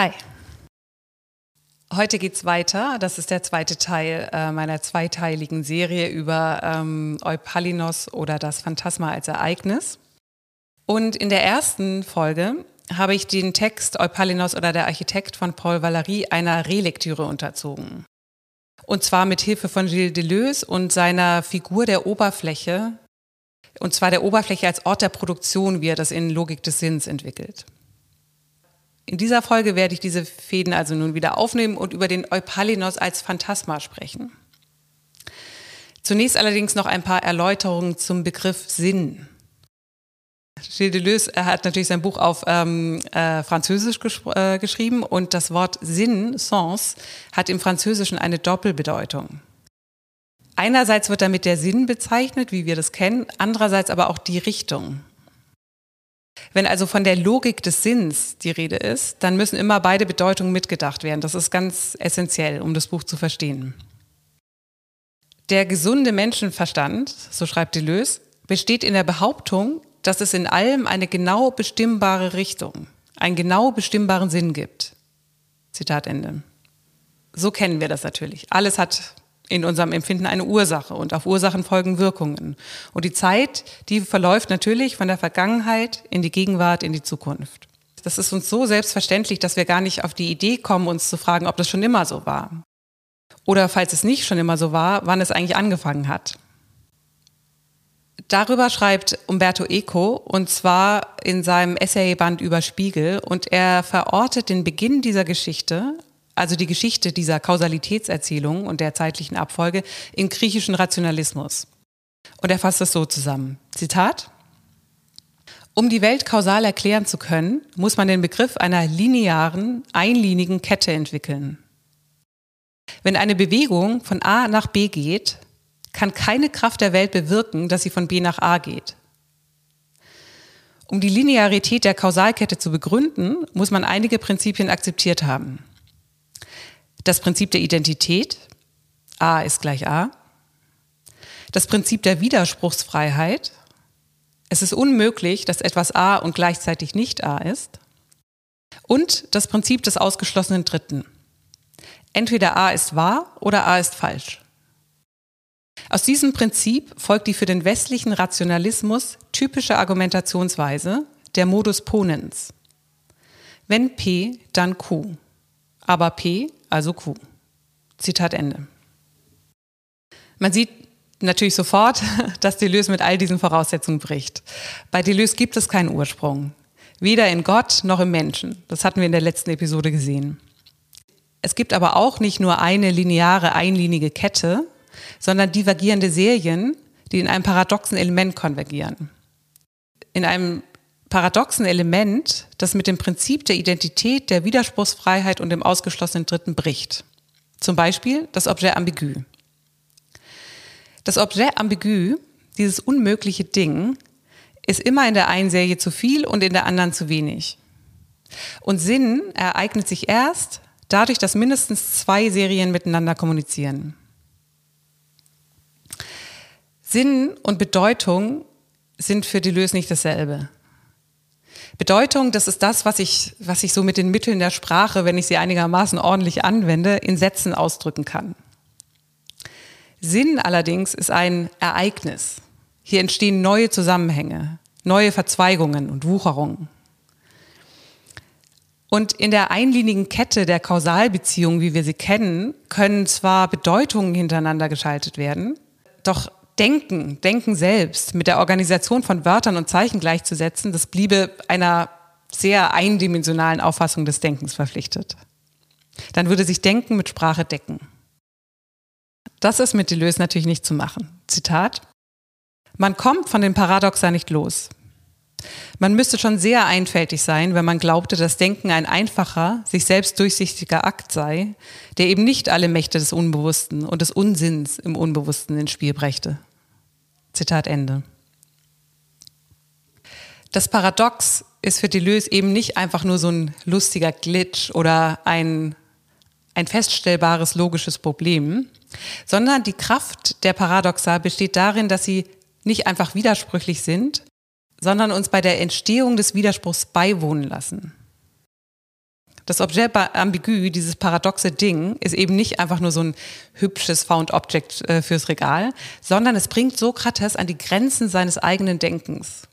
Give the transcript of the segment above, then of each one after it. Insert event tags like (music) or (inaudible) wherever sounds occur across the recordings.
Hi. Heute geht's weiter. Das ist der zweite Teil äh, meiner zweiteiligen Serie über ähm, Eupalinos oder das Phantasma als Ereignis. Und in der ersten Folge habe ich den Text Eupalinos oder der Architekt von Paul Valéry einer Relektüre unterzogen. Und zwar mit Hilfe von Gilles Deleuze und seiner Figur der Oberfläche, und zwar der Oberfläche als Ort der Produktion, wie er das in Logik des Sinns entwickelt. In dieser Folge werde ich diese Fäden also nun wieder aufnehmen und über den Eupalinos als Phantasma sprechen. Zunächst allerdings noch ein paar Erläuterungen zum Begriff Sinn. Gilles Deleuze hat natürlich sein Buch auf ähm, äh, Französisch äh, geschrieben und das Wort Sinn, Sens, hat im Französischen eine Doppelbedeutung. Einerseits wird damit der Sinn bezeichnet, wie wir das kennen, andererseits aber auch die Richtung. Wenn also von der Logik des Sinns die Rede ist, dann müssen immer beide Bedeutungen mitgedacht werden. Das ist ganz essentiell, um das Buch zu verstehen. Der gesunde Menschenverstand, so schreibt Deleuze, besteht in der Behauptung, dass es in allem eine genau bestimmbare Richtung, einen genau bestimmbaren Sinn gibt. Zitat Ende. So kennen wir das natürlich. Alles hat in unserem Empfinden eine Ursache und auf Ursachen folgen Wirkungen. Und die Zeit, die verläuft natürlich von der Vergangenheit in die Gegenwart, in die Zukunft. Das ist uns so selbstverständlich, dass wir gar nicht auf die Idee kommen, uns zu fragen, ob das schon immer so war. Oder falls es nicht schon immer so war, wann es eigentlich angefangen hat. Darüber schreibt Umberto Eco und zwar in seinem Essayband über Spiegel und er verortet den Beginn dieser Geschichte also die Geschichte dieser Kausalitätserzählung und der zeitlichen Abfolge, im griechischen Rationalismus. Und er fasst es so zusammen. Zitat. Um die Welt kausal erklären zu können, muss man den Begriff einer linearen, einlinigen Kette entwickeln. Wenn eine Bewegung von A nach B geht, kann keine Kraft der Welt bewirken, dass sie von B nach A geht. Um die Linearität der Kausalkette zu begründen, muss man einige Prinzipien akzeptiert haben das Prinzip der Identität, A ist gleich A, das Prinzip der Widerspruchsfreiheit, es ist unmöglich, dass etwas A und gleichzeitig nicht A ist, und das Prinzip des ausgeschlossenen Dritten. Entweder A ist wahr oder A ist falsch. Aus diesem Prinzip folgt die für den westlichen Rationalismus typische Argumentationsweise, der Modus ponens. Wenn P, dann Q. Aber P also Q. Zitat Ende. Man sieht natürlich sofort, (laughs) dass Deleuze mit all diesen Voraussetzungen bricht. Bei Deleuze gibt es keinen Ursprung. Weder in Gott noch im Menschen. Das hatten wir in der letzten Episode gesehen. Es gibt aber auch nicht nur eine lineare, einlinige Kette, sondern divergierende Serien, die in einem paradoxen Element konvergieren. In einem paradoxen Element, das mit dem Prinzip der Identität, der Widerspruchsfreiheit und dem ausgeschlossenen Dritten bricht. Zum Beispiel das Objet ambigu. Das Objet ambigu, dieses unmögliche Ding, ist immer in der einen Serie zu viel und in der anderen zu wenig. Und Sinn ereignet sich erst dadurch, dass mindestens zwei Serien miteinander kommunizieren. Sinn und Bedeutung sind für Deleuze nicht dasselbe. Bedeutung, das ist das, was ich, was ich so mit den Mitteln der Sprache, wenn ich sie einigermaßen ordentlich anwende, in Sätzen ausdrücken kann. Sinn allerdings ist ein Ereignis. Hier entstehen neue Zusammenhänge, neue Verzweigungen und Wucherungen. Und in der einlinigen Kette der Kausalbeziehungen, wie wir sie kennen, können zwar Bedeutungen hintereinander geschaltet werden, doch Denken, Denken selbst mit der Organisation von Wörtern und Zeichen gleichzusetzen, das bliebe einer sehr eindimensionalen Auffassung des Denkens verpflichtet. Dann würde sich Denken mit Sprache decken. Das ist mit Deleuze natürlich nicht zu machen. Zitat. Man kommt von den Paradoxa nicht los. Man müsste schon sehr einfältig sein, wenn man glaubte, dass Denken ein einfacher, sich selbst durchsichtiger Akt sei, der eben nicht alle Mächte des Unbewussten und des Unsinns im Unbewussten ins Spiel brächte. Zitat Ende. Das Paradox ist für Deleuze eben nicht einfach nur so ein lustiger Glitch oder ein, ein feststellbares logisches Problem, sondern die Kraft der Paradoxa besteht darin, dass sie nicht einfach widersprüchlich sind, sondern uns bei der Entstehung des Widerspruchs beiwohnen lassen. Das Objet ambigu, dieses paradoxe Ding, ist eben nicht einfach nur so ein hübsches Found Object äh, fürs Regal, sondern es bringt Sokrates an die Grenzen seines eigenen Denkens.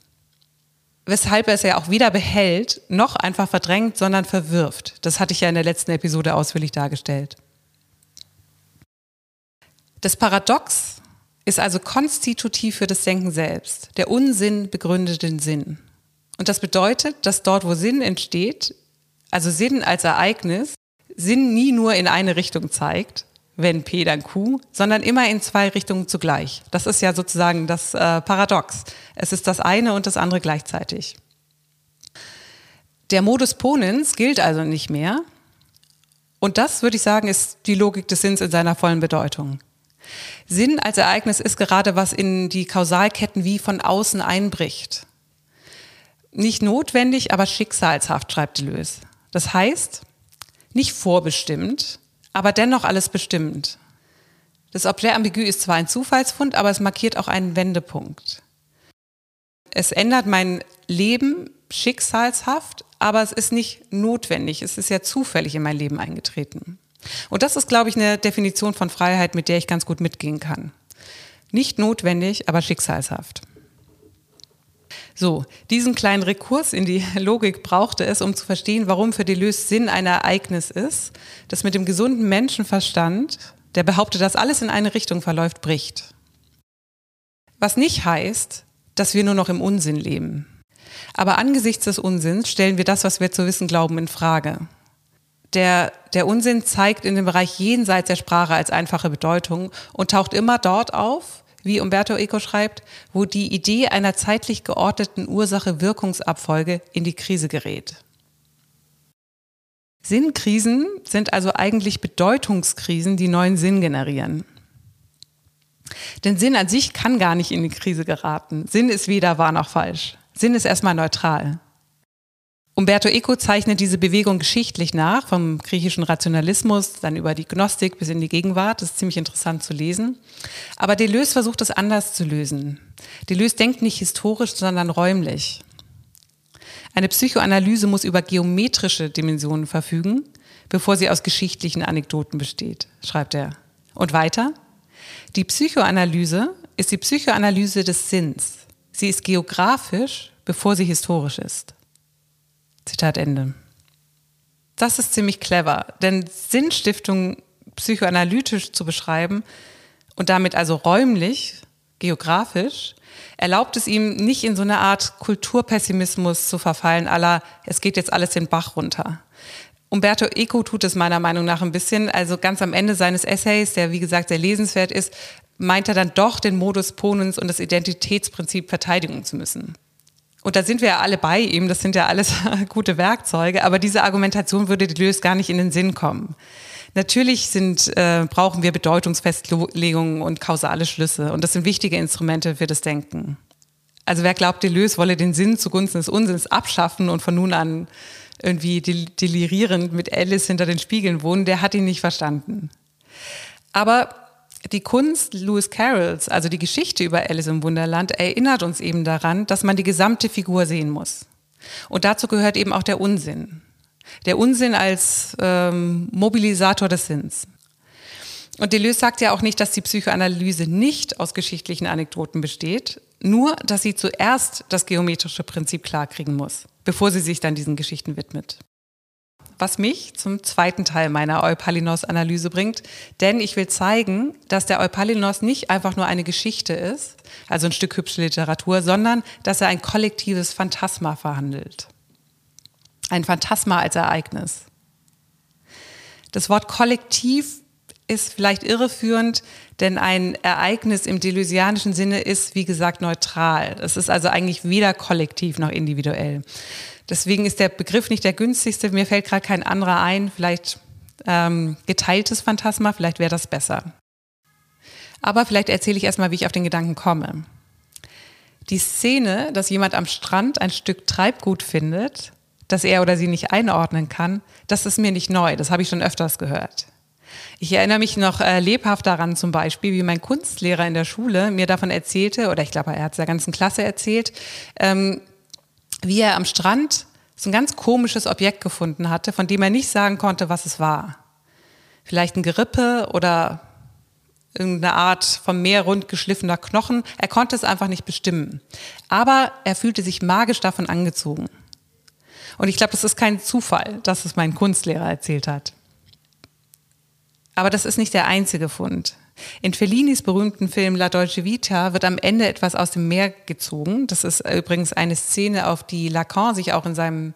Weshalb er es ja auch weder behält, noch einfach verdrängt, sondern verwirft. Das hatte ich ja in der letzten Episode ausführlich dargestellt. Das Paradox ist also konstitutiv für das Denken selbst. Der Unsinn begründet den Sinn. Und das bedeutet, dass dort, wo Sinn entsteht, also Sinn als Ereignis, Sinn nie nur in eine Richtung zeigt, wenn P dann Q, sondern immer in zwei Richtungen zugleich. Das ist ja sozusagen das äh, Paradox. Es ist das eine und das andere gleichzeitig. Der Modus Ponens gilt also nicht mehr. Und das, würde ich sagen, ist die Logik des Sinns in seiner vollen Bedeutung. Sinn als Ereignis ist gerade, was in die Kausalketten wie von außen einbricht. Nicht notwendig, aber schicksalshaft, schreibt Deleuze. Das heißt, nicht vorbestimmt, aber dennoch alles bestimmend. Das Objet ambigu ist zwar ein Zufallsfund, aber es markiert auch einen Wendepunkt. Es ändert mein Leben schicksalshaft, aber es ist nicht notwendig. Es ist ja zufällig in mein Leben eingetreten. Und das ist, glaube ich, eine Definition von Freiheit, mit der ich ganz gut mitgehen kann. Nicht notwendig, aber schicksalshaft. So, diesen kleinen Rekurs in die (laughs) Logik brauchte es, um zu verstehen, warum für Deleuze Sinn ein Ereignis ist, das mit dem gesunden Menschenverstand, der behauptet, dass alles in eine Richtung verläuft, bricht. Was nicht heißt, dass wir nur noch im Unsinn leben. Aber angesichts des Unsinns stellen wir das, was wir zu wissen glauben, in Frage. Der, der Unsinn zeigt in dem Bereich jenseits der Sprache als einfache Bedeutung und taucht immer dort auf, wie Umberto Eco schreibt, wo die Idee einer zeitlich geordneten Ursache-Wirkungsabfolge in die Krise gerät. Sinnkrisen sind also eigentlich Bedeutungskrisen, die neuen Sinn generieren. Denn Sinn an sich kann gar nicht in die Krise geraten. Sinn ist weder wahr noch falsch. Sinn ist erstmal neutral. Umberto Eco zeichnet diese Bewegung geschichtlich nach, vom griechischen Rationalismus, dann über die Gnostik bis in die Gegenwart. Das ist ziemlich interessant zu lesen. Aber Deleuze versucht es anders zu lösen. Deleuze denkt nicht historisch, sondern räumlich. Eine Psychoanalyse muss über geometrische Dimensionen verfügen, bevor sie aus geschichtlichen Anekdoten besteht, schreibt er. Und weiter? Die Psychoanalyse ist die Psychoanalyse des Sinns. Sie ist geografisch, bevor sie historisch ist. Zitat Ende. Das ist ziemlich clever, denn Sinnstiftung psychoanalytisch zu beschreiben und damit also räumlich, geografisch, erlaubt es ihm nicht in so eine Art Kulturpessimismus zu verfallen, aller es geht jetzt alles den Bach runter. Umberto Eco tut es meiner Meinung nach ein bisschen. Also ganz am Ende seines Essays, der wie gesagt sehr lesenswert ist, meint er dann doch den Modus Ponens und das Identitätsprinzip verteidigen zu müssen. Und da sind wir ja alle bei ihm, das sind ja alles (laughs) gute Werkzeuge, aber diese Argumentation würde Deleuze gar nicht in den Sinn kommen. Natürlich sind, äh, brauchen wir Bedeutungsfestlegungen und kausale Schlüsse und das sind wichtige Instrumente für das Denken. Also wer glaubt, Deleuze wolle den Sinn zugunsten des Unsinns abschaffen und von nun an irgendwie delirierend mit Alice hinter den Spiegeln wohnen, der hat ihn nicht verstanden. Aber die Kunst Lewis Carrolls, also die Geschichte über Alice im Wunderland, erinnert uns eben daran, dass man die gesamte Figur sehen muss. Und dazu gehört eben auch der Unsinn. Der Unsinn als ähm, Mobilisator des Sinns. Und Deleuze sagt ja auch nicht, dass die Psychoanalyse nicht aus geschichtlichen Anekdoten besteht, nur dass sie zuerst das geometrische Prinzip klarkriegen muss, bevor sie sich dann diesen Geschichten widmet was mich zum zweiten Teil meiner Eupalinos-Analyse bringt. Denn ich will zeigen, dass der Eupalinos nicht einfach nur eine Geschichte ist, also ein Stück hübsche Literatur, sondern dass er ein kollektives Phantasma verhandelt. Ein Phantasma als Ereignis. Das Wort kollektiv ist vielleicht irreführend, denn ein Ereignis im delusianischen Sinne ist, wie gesagt, neutral. Es ist also eigentlich weder kollektiv noch individuell. Deswegen ist der Begriff nicht der günstigste. Mir fällt gerade kein anderer ein. Vielleicht ähm, geteiltes Phantasma, vielleicht wäre das besser. Aber vielleicht erzähle ich erstmal, wie ich auf den Gedanken komme. Die Szene, dass jemand am Strand ein Stück Treibgut findet, das er oder sie nicht einordnen kann, das ist mir nicht neu. Das habe ich schon öfters gehört. Ich erinnere mich noch äh, lebhaft daran zum Beispiel, wie mein Kunstlehrer in der Schule mir davon erzählte, oder ich glaube, er hat es der ganzen Klasse erzählt, ähm, wie er am Strand so ein ganz komisches Objekt gefunden hatte, von dem er nicht sagen konnte, was es war. Vielleicht ein Gerippe oder irgendeine Art vom Meer rund geschliffener Knochen. Er konnte es einfach nicht bestimmen. Aber er fühlte sich magisch davon angezogen. Und ich glaube, das ist kein Zufall, dass es mein Kunstlehrer erzählt hat. Aber das ist nicht der einzige Fund. In Fellinis berühmten Film La Dolce Vita wird am Ende etwas aus dem Meer gezogen. Das ist übrigens eine Szene, auf die Lacan sich auch in seinem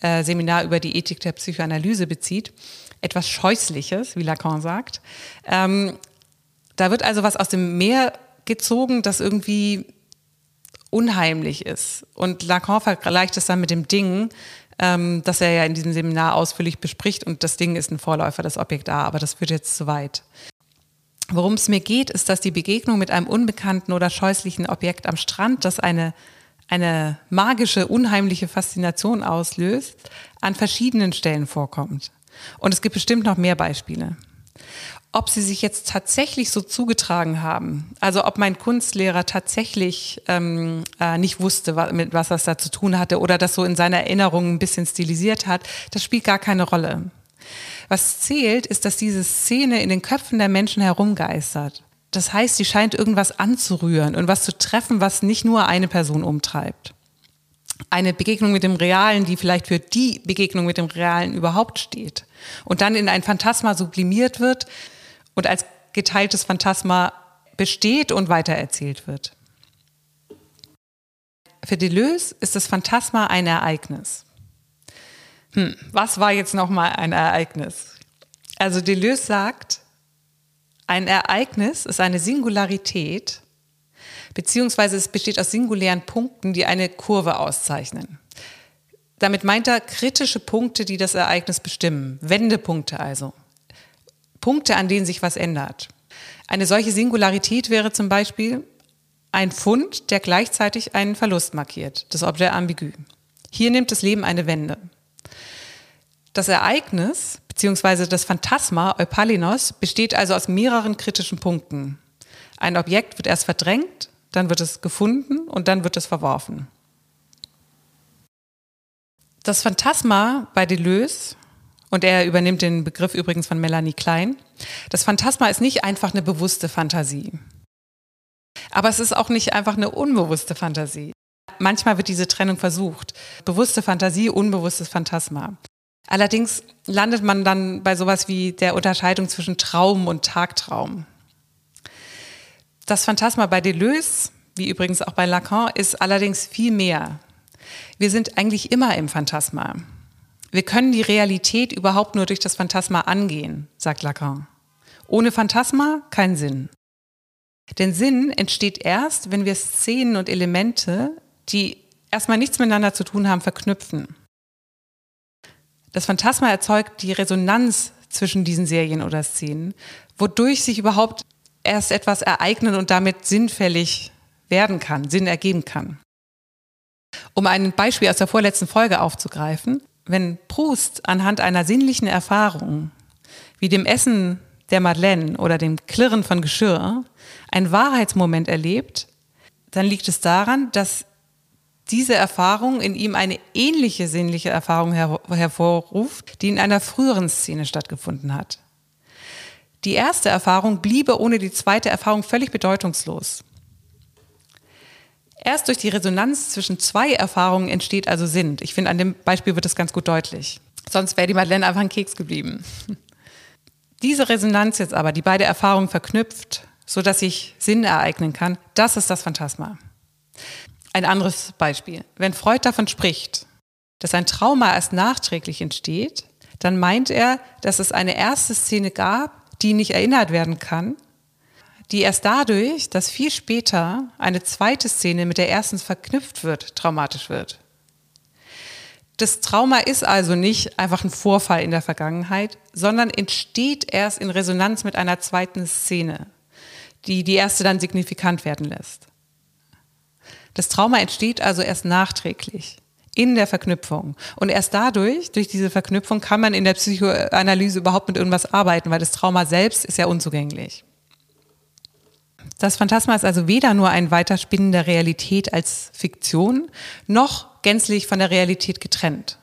äh, Seminar über die Ethik der Psychoanalyse bezieht. Etwas Scheußliches, wie Lacan sagt. Ähm, da wird also was aus dem Meer gezogen, das irgendwie unheimlich ist. Und Lacan vergleicht es dann mit dem Ding, ähm, das er ja in diesem Seminar ausführlich bespricht. Und das Ding ist ein Vorläufer des Objekt A, aber das führt jetzt zu weit. Worum es mir geht, ist, dass die Begegnung mit einem unbekannten oder scheußlichen Objekt am Strand, das eine, eine magische, unheimliche Faszination auslöst, an verschiedenen Stellen vorkommt. Und es gibt bestimmt noch mehr Beispiele. Ob sie sich jetzt tatsächlich so zugetragen haben, also ob mein Kunstlehrer tatsächlich ähm, äh, nicht wusste, was, mit was das da zu tun hatte oder das so in seiner Erinnerung ein bisschen stilisiert hat, das spielt gar keine Rolle. Was zählt, ist, dass diese Szene in den Köpfen der Menschen herumgeistert. Das heißt, sie scheint irgendwas anzurühren und was zu treffen, was nicht nur eine Person umtreibt. Eine Begegnung mit dem Realen, die vielleicht für die Begegnung mit dem Realen überhaupt steht und dann in ein Phantasma sublimiert wird und als geteiltes Phantasma besteht und weitererzählt wird. Für Deleuze ist das Phantasma ein Ereignis. Hm, was war jetzt nochmal ein Ereignis? Also Deleuze sagt, ein Ereignis ist eine Singularität, beziehungsweise es besteht aus singulären Punkten, die eine Kurve auszeichnen. Damit meint er kritische Punkte, die das Ereignis bestimmen, Wendepunkte also. Punkte, an denen sich was ändert. Eine solche Singularität wäre zum Beispiel ein Fund, der gleichzeitig einen Verlust markiert, das Objet ambigu. Hier nimmt das Leben eine Wende. Das Ereignis bzw. das Phantasma Eupalinos besteht also aus mehreren kritischen Punkten. Ein Objekt wird erst verdrängt, dann wird es gefunden und dann wird es verworfen. Das Phantasma bei Deleuze, und er übernimmt den Begriff übrigens von Melanie Klein, das Phantasma ist nicht einfach eine bewusste Fantasie. Aber es ist auch nicht einfach eine unbewusste Fantasie. Manchmal wird diese Trennung versucht. Bewusste Fantasie, unbewusstes Phantasma. Allerdings landet man dann bei sowas wie der Unterscheidung zwischen Traum und Tagtraum. Das Phantasma bei Deleuze, wie übrigens auch bei Lacan, ist allerdings viel mehr. Wir sind eigentlich immer im Phantasma. Wir können die Realität überhaupt nur durch das Phantasma angehen, sagt Lacan. Ohne Phantasma kein Sinn. Denn Sinn entsteht erst, wenn wir Szenen und Elemente, die erstmal nichts miteinander zu tun haben, verknüpfen. Das Phantasma erzeugt die Resonanz zwischen diesen Serien oder Szenen, wodurch sich überhaupt erst etwas ereignen und damit sinnfällig werden kann, Sinn ergeben kann. Um ein Beispiel aus der vorletzten Folge aufzugreifen, wenn Proust anhand einer sinnlichen Erfahrung, wie dem Essen der Madeleine oder dem Klirren von Geschirr, einen Wahrheitsmoment erlebt, dann liegt es daran, dass diese Erfahrung in ihm eine ähnliche sinnliche Erfahrung her hervorruft, die in einer früheren Szene stattgefunden hat. Die erste Erfahrung bliebe ohne die zweite Erfahrung völlig bedeutungslos. Erst durch die Resonanz zwischen zwei Erfahrungen entsteht also Sinn. Ich finde, an dem Beispiel wird es ganz gut deutlich. Sonst wäre die Madeleine einfach ein Keks geblieben. (laughs) Diese Resonanz jetzt aber, die beide Erfahrungen verknüpft, sodass sich Sinn ereignen kann, das ist das Phantasma. Ein anderes Beispiel. Wenn Freud davon spricht, dass ein Trauma erst nachträglich entsteht, dann meint er, dass es eine erste Szene gab, die nicht erinnert werden kann, die erst dadurch, dass viel später eine zweite Szene mit der ersten verknüpft wird, traumatisch wird. Das Trauma ist also nicht einfach ein Vorfall in der Vergangenheit, sondern entsteht erst in Resonanz mit einer zweiten Szene, die die erste dann signifikant werden lässt. Das Trauma entsteht also erst nachträglich in der Verknüpfung. Und erst dadurch, durch diese Verknüpfung, kann man in der Psychoanalyse überhaupt mit irgendwas arbeiten, weil das Trauma selbst ist ja unzugänglich. Das Phantasma ist also weder nur ein Weiterspinnen der Realität als Fiktion, noch gänzlich von der Realität getrennt.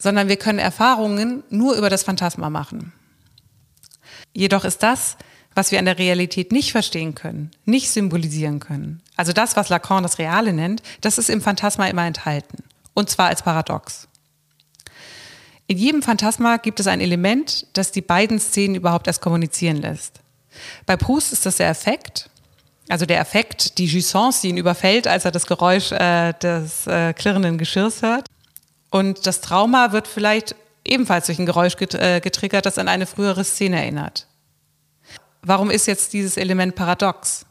sondern wir können Erfahrungen nur über das Phantasma machen. Jedoch ist das, was wir an der Realität nicht verstehen können, nicht symbolisieren können, also das, was Lacan das Reale nennt, das ist im Phantasma immer enthalten. Und zwar als Paradox. In jedem Phantasma gibt es ein Element, das die beiden Szenen überhaupt erst kommunizieren lässt. Bei Proust ist das der Effekt, also der Effekt, die Jouissance, die ihn überfällt, als er das Geräusch äh, des äh, klirrenden Geschirrs hört. Und das Trauma wird vielleicht ebenfalls durch ein Geräusch äh, getriggert, das an eine frühere Szene erinnert. Warum ist jetzt dieses Element paradox?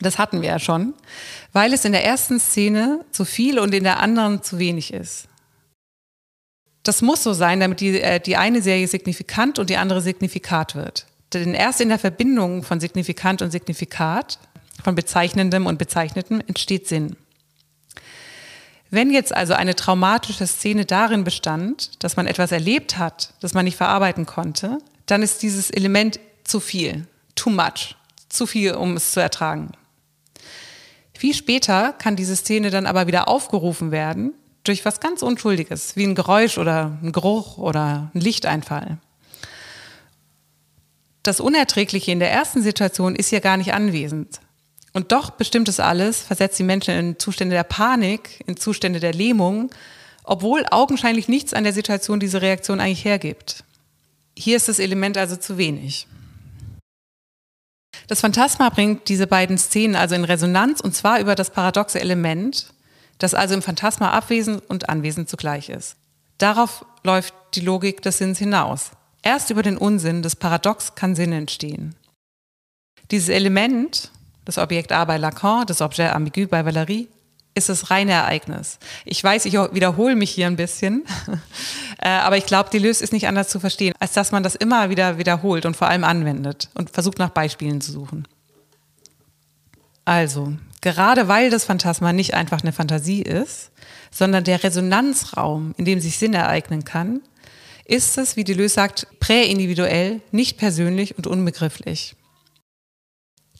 Das hatten wir ja schon, weil es in der ersten Szene zu viel und in der anderen zu wenig ist. Das muss so sein, damit die, äh, die eine Serie signifikant und die andere signifikat wird. Denn erst in der Verbindung von signifikant und signifikat, von bezeichnendem und bezeichnetem, entsteht Sinn. Wenn jetzt also eine traumatische Szene darin bestand, dass man etwas erlebt hat, das man nicht verarbeiten konnte, dann ist dieses Element zu viel, too much, zu viel, um es zu ertragen. Viel später kann diese Szene dann aber wieder aufgerufen werden durch was ganz Unschuldiges, wie ein Geräusch oder ein Geruch oder ein Lichteinfall. Das Unerträgliche in der ersten Situation ist ja gar nicht anwesend. Und doch bestimmt es alles, versetzt die Menschen in Zustände der Panik, in Zustände der Lähmung, obwohl augenscheinlich nichts an der Situation diese Reaktion eigentlich hergibt. Hier ist das Element also zu wenig. Das Phantasma bringt diese beiden Szenen also in Resonanz und zwar über das paradoxe Element, das also im Phantasma abwesend und anwesend zugleich ist. Darauf läuft die Logik des Sinns hinaus. Erst über den Unsinn des Paradox kann Sinn entstehen. Dieses Element, das Objekt A bei Lacan, das Objet ambigu bei Valéry, ist das reine Ereignis. Ich weiß, ich wiederhole mich hier ein bisschen, (laughs) äh, aber ich glaube, die Lös ist nicht anders zu verstehen, als dass man das immer wieder wiederholt und vor allem anwendet und versucht nach Beispielen zu suchen. Also, gerade weil das Phantasma nicht einfach eine Fantasie ist, sondern der Resonanzraum, in dem sich Sinn ereignen kann, ist es, wie Deleuze sagt, präindividuell, nicht persönlich und unbegrifflich.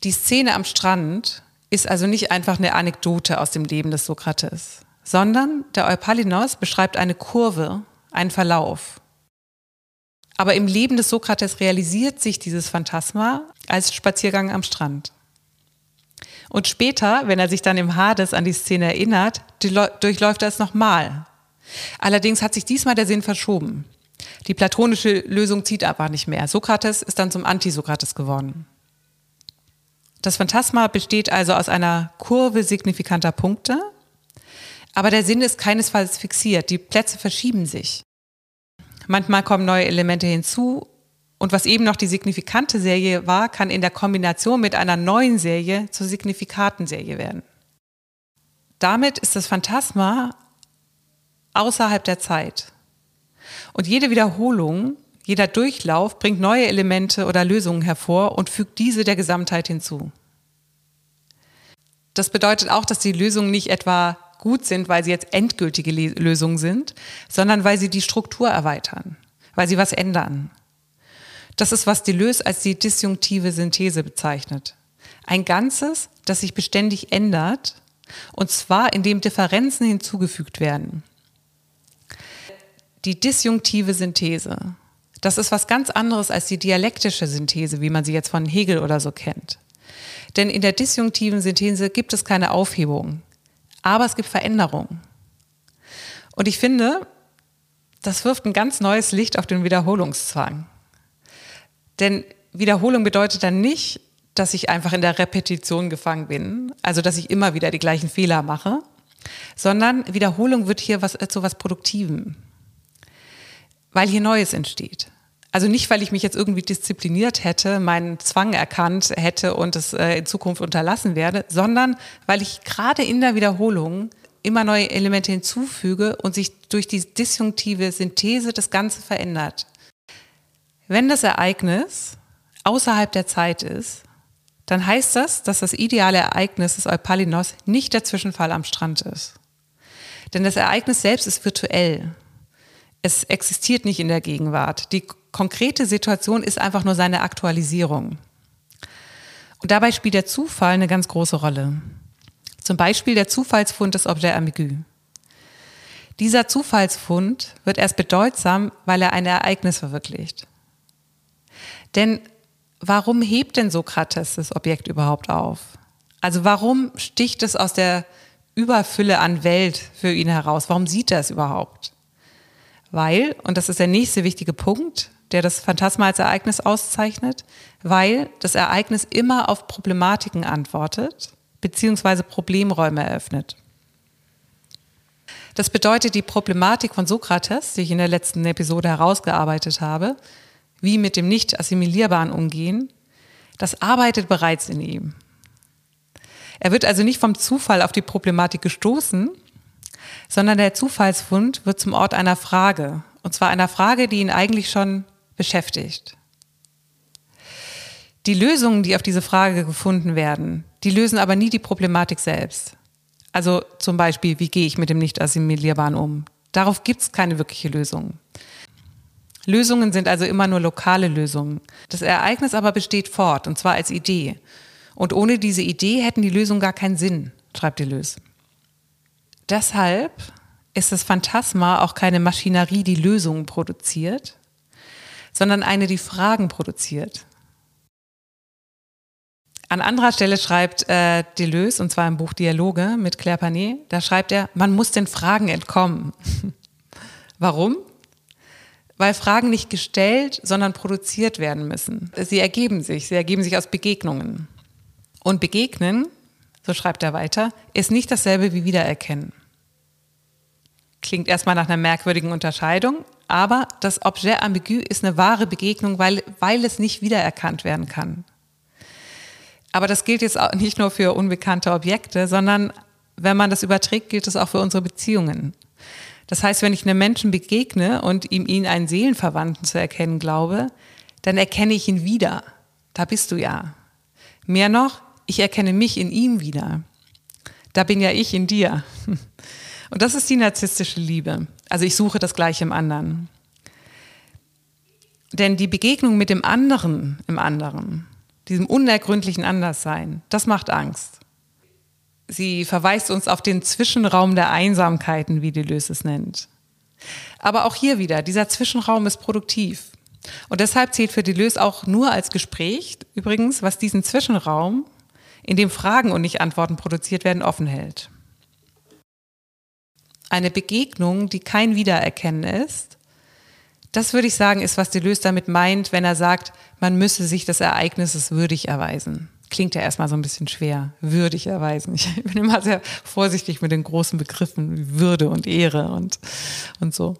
Die Szene am Strand ist also nicht einfach eine Anekdote aus dem Leben des Sokrates, sondern der Eupalinos beschreibt eine Kurve, einen Verlauf. Aber im Leben des Sokrates realisiert sich dieses Phantasma als Spaziergang am Strand. Und später, wenn er sich dann im Hades an die Szene erinnert, durchläuft er es nochmal. Allerdings hat sich diesmal der Sinn verschoben. Die platonische Lösung zieht aber nicht mehr. Sokrates ist dann zum Antisokrates geworden. Das Phantasma besteht also aus einer Kurve signifikanter Punkte, aber der Sinn ist keinesfalls fixiert. Die Plätze verschieben sich. Manchmal kommen neue Elemente hinzu und was eben noch die signifikante Serie war, kann in der Kombination mit einer neuen Serie zur signifikaten Serie werden. Damit ist das Phantasma außerhalb der Zeit. Und jede Wiederholung jeder Durchlauf bringt neue Elemente oder Lösungen hervor und fügt diese der Gesamtheit hinzu. Das bedeutet auch, dass die Lösungen nicht etwa gut sind, weil sie jetzt endgültige Lösungen sind, sondern weil sie die Struktur erweitern, weil sie was ändern. Das ist, was Deleuze als die disjunktive Synthese bezeichnet. Ein Ganzes, das sich beständig ändert, und zwar indem Differenzen hinzugefügt werden. Die disjunktive Synthese. Das ist was ganz anderes als die dialektische Synthese, wie man sie jetzt von Hegel oder so kennt. Denn in der disjunktiven Synthese gibt es keine Aufhebung, aber es gibt Veränderung. Und ich finde, das wirft ein ganz neues Licht auf den Wiederholungszwang. Denn Wiederholung bedeutet dann nicht, dass ich einfach in der Repetition gefangen bin, also dass ich immer wieder die gleichen Fehler mache, sondern Wiederholung wird hier was, zu was Produktivem weil hier Neues entsteht. Also nicht, weil ich mich jetzt irgendwie diszipliniert hätte, meinen Zwang erkannt hätte und es äh, in Zukunft unterlassen werde, sondern weil ich gerade in der Wiederholung immer neue Elemente hinzufüge und sich durch die disjunktive Synthese das Ganze verändert. Wenn das Ereignis außerhalb der Zeit ist, dann heißt das, dass das ideale Ereignis des Eupalinos nicht der Zwischenfall am Strand ist. Denn das Ereignis selbst ist virtuell. Es existiert nicht in der Gegenwart. Die konkrete Situation ist einfach nur seine Aktualisierung. Und dabei spielt der Zufall eine ganz große Rolle. Zum Beispiel der Zufallsfund des Objet ambigu. Dieser Zufallsfund wird erst bedeutsam, weil er ein Ereignis verwirklicht. Denn warum hebt denn Sokrates das Objekt überhaupt auf? Also warum sticht es aus der Überfülle an Welt für ihn heraus? Warum sieht er es überhaupt? Weil, und das ist der nächste wichtige Punkt, der das Phantasma als Ereignis auszeichnet, weil das Ereignis immer auf Problematiken antwortet, beziehungsweise Problemräume eröffnet. Das bedeutet, die Problematik von Sokrates, die ich in der letzten Episode herausgearbeitet habe, wie mit dem nicht assimilierbaren umgehen, das arbeitet bereits in ihm. Er wird also nicht vom Zufall auf die Problematik gestoßen, sondern der Zufallsfund wird zum Ort einer Frage. Und zwar einer Frage, die ihn eigentlich schon beschäftigt. Die Lösungen, die auf diese Frage gefunden werden, die lösen aber nie die Problematik selbst. Also zum Beispiel, wie gehe ich mit dem Nicht-Assimilierbaren um? Darauf gibt es keine wirkliche Lösung. Lösungen sind also immer nur lokale Lösungen. Das Ereignis aber besteht fort, und zwar als Idee. Und ohne diese Idee hätten die Lösungen gar keinen Sinn, schreibt Deleuze. Deshalb ist das Phantasma auch keine Maschinerie, die Lösungen produziert, sondern eine, die Fragen produziert. An anderer Stelle schreibt äh, Deleuze, und zwar im Buch Dialoge mit Claire Panet, da schreibt er, man muss den Fragen entkommen. (laughs) Warum? Weil Fragen nicht gestellt, sondern produziert werden müssen. Sie ergeben sich, sie ergeben sich aus Begegnungen. Und begegnen, so schreibt er weiter, ist nicht dasselbe wie wiedererkennen. Klingt erstmal nach einer merkwürdigen Unterscheidung, aber das Objet ambigu ist eine wahre Begegnung, weil, weil es nicht wiedererkannt werden kann. Aber das gilt jetzt auch nicht nur für unbekannte Objekte, sondern wenn man das überträgt, gilt es auch für unsere Beziehungen. Das heißt, wenn ich einem Menschen begegne und ihm ihn einen Seelenverwandten zu erkennen glaube, dann erkenne ich ihn wieder. Da bist du ja. Mehr noch, ich erkenne mich in ihm wieder. Da bin ja ich in dir. (laughs) Und das ist die narzisstische Liebe. Also ich suche das Gleiche im anderen. Denn die Begegnung mit dem anderen im anderen, diesem unergründlichen Anderssein, das macht Angst. Sie verweist uns auf den Zwischenraum der Einsamkeiten, wie Deleuze es nennt. Aber auch hier wieder, dieser Zwischenraum ist produktiv. Und deshalb zählt für Deleuze auch nur als Gespräch, übrigens, was diesen Zwischenraum, in dem Fragen und nicht Antworten produziert werden, offen hält eine Begegnung, die kein Wiedererkennen ist. Das würde ich sagen, ist, was Deleuze damit meint, wenn er sagt, man müsse sich des Ereignisses würdig erweisen. Klingt ja erstmal so ein bisschen schwer, würdig erweisen. Ich (laughs) bin immer sehr vorsichtig mit den großen Begriffen wie Würde und Ehre und, und so.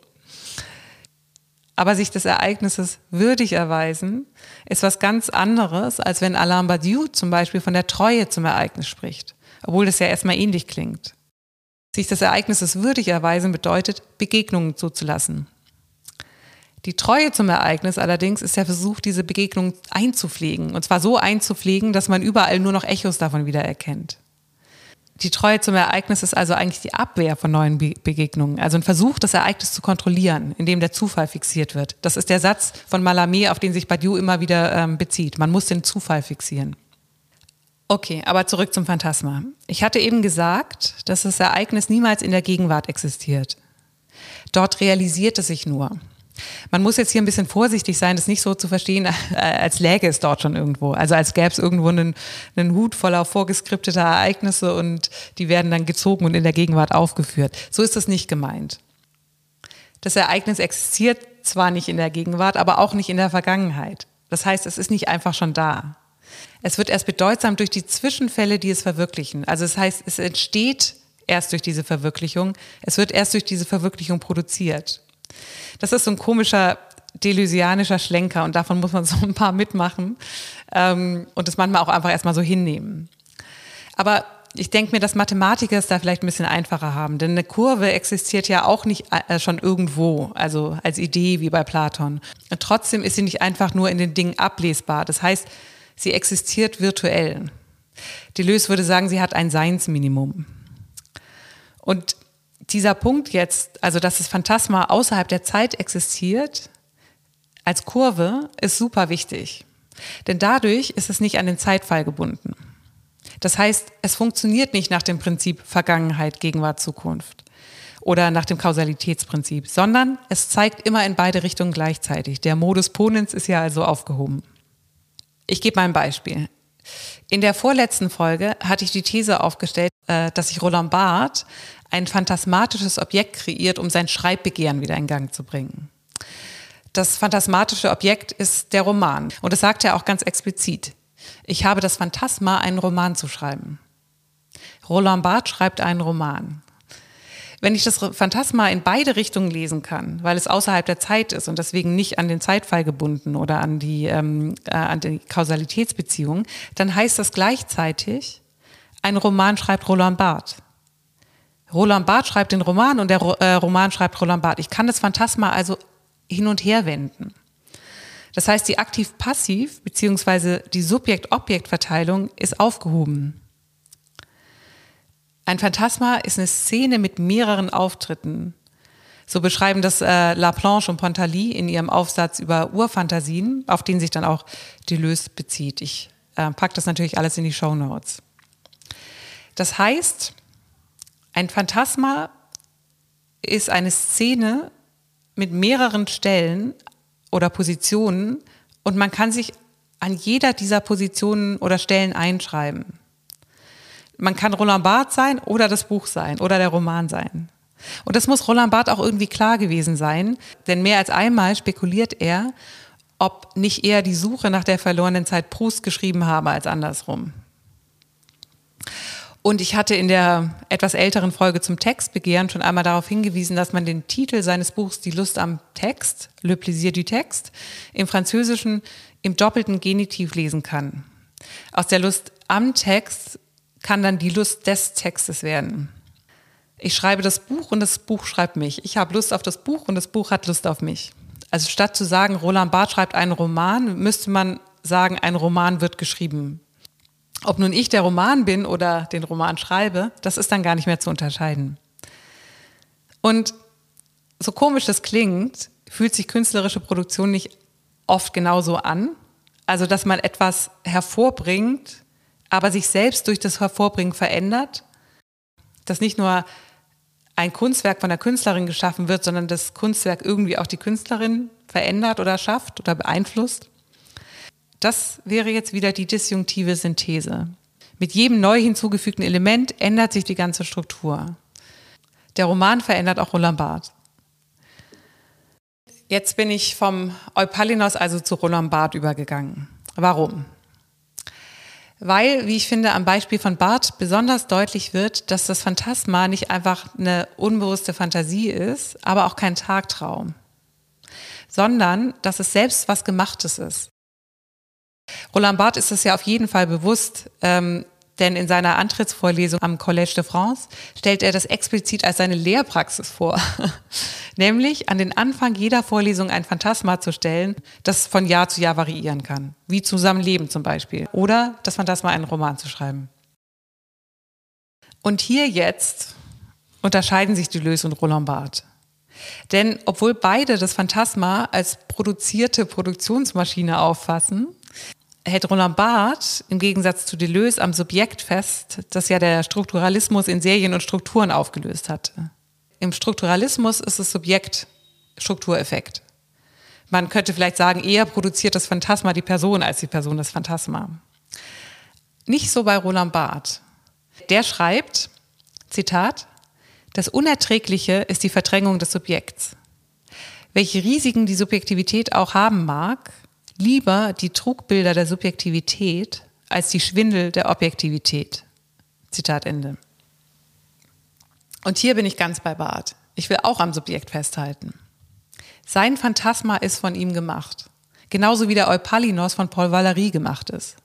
Aber sich des Ereignisses würdig erweisen, ist was ganz anderes, als wenn Alain Badiou zum Beispiel von der Treue zum Ereignis spricht. Obwohl das ja erstmal ähnlich klingt. Sich des Ereignisses würdig erweisen bedeutet, Begegnungen zuzulassen. Die Treue zum Ereignis allerdings ist der Versuch, diese Begegnung einzupflegen. Und zwar so einzupflegen, dass man überall nur noch Echos davon wiedererkennt. Die Treue zum Ereignis ist also eigentlich die Abwehr von neuen Be Begegnungen, also ein Versuch, das Ereignis zu kontrollieren, indem der Zufall fixiert wird. Das ist der Satz von Mallarmé, auf den sich Badiou immer wieder ähm, bezieht. Man muss den Zufall fixieren. Okay, aber zurück zum Phantasma. Ich hatte eben gesagt, dass das Ereignis niemals in der Gegenwart existiert. Dort realisiert es sich nur. Man muss jetzt hier ein bisschen vorsichtig sein, das nicht so zu verstehen, (laughs) als läge es dort schon irgendwo. Also als gäbe es irgendwo einen, einen Hut voller vorgeskripteter Ereignisse und die werden dann gezogen und in der Gegenwart aufgeführt. So ist das nicht gemeint. Das Ereignis existiert zwar nicht in der Gegenwart, aber auch nicht in der Vergangenheit. Das heißt, es ist nicht einfach schon da. Es wird erst bedeutsam durch die Zwischenfälle, die es verwirklichen. Also das heißt, es entsteht erst durch diese Verwirklichung. Es wird erst durch diese Verwirklichung produziert. Das ist so ein komischer delusianischer Schlenker und davon muss man so ein paar mitmachen ähm, und das manchmal auch einfach erstmal so hinnehmen. Aber ich denke mir, dass Mathematiker es da vielleicht ein bisschen einfacher haben, denn eine Kurve existiert ja auch nicht äh, schon irgendwo, also als Idee wie bei Platon. Und trotzdem ist sie nicht einfach nur in den Dingen ablesbar. Das heißt, sie existiert virtuell. Deleuze würde sagen, sie hat ein Seinsminimum. Und dieser Punkt jetzt, also dass das Phantasma außerhalb der Zeit existiert, als Kurve, ist super wichtig. Denn dadurch ist es nicht an den Zeitfall gebunden. Das heißt, es funktioniert nicht nach dem Prinzip Vergangenheit, Gegenwart, Zukunft. oder nach dem Kausalitätsprinzip, sondern es zeigt immer in beide Richtungen gleichzeitig. Der Modus ponens ist ja also aufgehoben. Ich gebe mal ein Beispiel. In der vorletzten Folge hatte ich die These aufgestellt, äh, dass sich Roland Barth ein phantasmatisches Objekt kreiert, um sein Schreibbegehren wieder in Gang zu bringen. Das phantasmatische Objekt ist der Roman. Und das sagt er auch ganz explizit. Ich habe das Phantasma, einen Roman zu schreiben. Roland Barth schreibt einen Roman. Wenn ich das Phantasma in beide Richtungen lesen kann, weil es außerhalb der Zeit ist und deswegen nicht an den Zeitfall gebunden oder an die, ähm, äh, an die Kausalitätsbeziehung, dann heißt das gleichzeitig, ein Roman schreibt Roland Barth. Roland Barth schreibt den Roman und der äh, Roman schreibt Roland Barth. Ich kann das Phantasma also hin und her wenden. Das heißt, die aktiv-passiv bzw. die Subjekt-Objekt-Verteilung ist aufgehoben. Ein Phantasma ist eine Szene mit mehreren Auftritten. So beschreiben das äh, Laplanche und Pontaly in ihrem Aufsatz über Urfantasien, auf den sich dann auch Deleuze bezieht. Ich äh, packe das natürlich alles in die Show Notes. Das heißt, ein Phantasma ist eine Szene mit mehreren Stellen oder Positionen und man kann sich an jeder dieser Positionen oder Stellen einschreiben. Man kann Roland Barth sein oder das Buch sein oder der Roman sein. Und das muss Roland Barth auch irgendwie klar gewesen sein, denn mehr als einmal spekuliert er, ob nicht eher die Suche nach der verlorenen Zeit Proust geschrieben habe als andersrum. Und ich hatte in der etwas älteren Folge zum Textbegehren schon einmal darauf hingewiesen, dass man den Titel seines Buchs Die Lust am Text, Le Plaisir du Texte, im Französischen im doppelten Genitiv lesen kann. Aus der Lust am Text kann dann die Lust des Textes werden. Ich schreibe das Buch und das Buch schreibt mich. Ich habe Lust auf das Buch und das Buch hat Lust auf mich. Also statt zu sagen, Roland Barth schreibt einen Roman, müsste man sagen, ein Roman wird geschrieben. Ob nun ich der Roman bin oder den Roman schreibe, das ist dann gar nicht mehr zu unterscheiden. Und so komisch das klingt, fühlt sich künstlerische Produktion nicht oft genauso an. Also, dass man etwas hervorbringt, aber sich selbst durch das Hervorbringen verändert, dass nicht nur ein Kunstwerk von der Künstlerin geschaffen wird, sondern das Kunstwerk irgendwie auch die Künstlerin verändert oder schafft oder beeinflusst. Das wäre jetzt wieder die disjunktive Synthese. Mit jedem neu hinzugefügten Element ändert sich die ganze Struktur. Der Roman verändert auch Roland Barth. Jetzt bin ich vom Eupalinos also zu Roland Barth übergegangen. Warum? Weil, wie ich finde, am Beispiel von Barth besonders deutlich wird, dass das Phantasma nicht einfach eine unbewusste Fantasie ist, aber auch kein Tagtraum, sondern dass es selbst was Gemachtes ist. Roland Barth ist es ja auf jeden Fall bewusst, ähm, denn in seiner Antrittsvorlesung am Collège de France stellt er das explizit als seine Lehrpraxis vor. (laughs) Nämlich an den Anfang jeder Vorlesung ein Phantasma zu stellen, das von Jahr zu Jahr variieren kann. Wie Zusammenleben zum Beispiel. Oder das Phantasma einen Roman zu schreiben. Und hier jetzt unterscheiden sich Deleuze und Roland Barth. Denn obwohl beide das Phantasma als produzierte Produktionsmaschine auffassen, hält Roland Barth im Gegensatz zu Deleuze am Subjekt fest, das ja der Strukturalismus in Serien und Strukturen aufgelöst hatte. Im Strukturalismus ist das Subjekt Struktureffekt. Man könnte vielleicht sagen, eher produziert das Phantasma die Person als die Person das Phantasma. Nicht so bei Roland Barth. Der schreibt, Zitat, das Unerträgliche ist die Verdrängung des Subjekts. Welche Risiken die Subjektivität auch haben mag, lieber die Trugbilder der Subjektivität als die Schwindel der Objektivität. Zitat Ende. Und hier bin ich ganz bei Barth. Ich will auch am Subjekt festhalten. Sein Phantasma ist von ihm gemacht. Genauso wie der Eupalinos von Paul Valéry gemacht ist.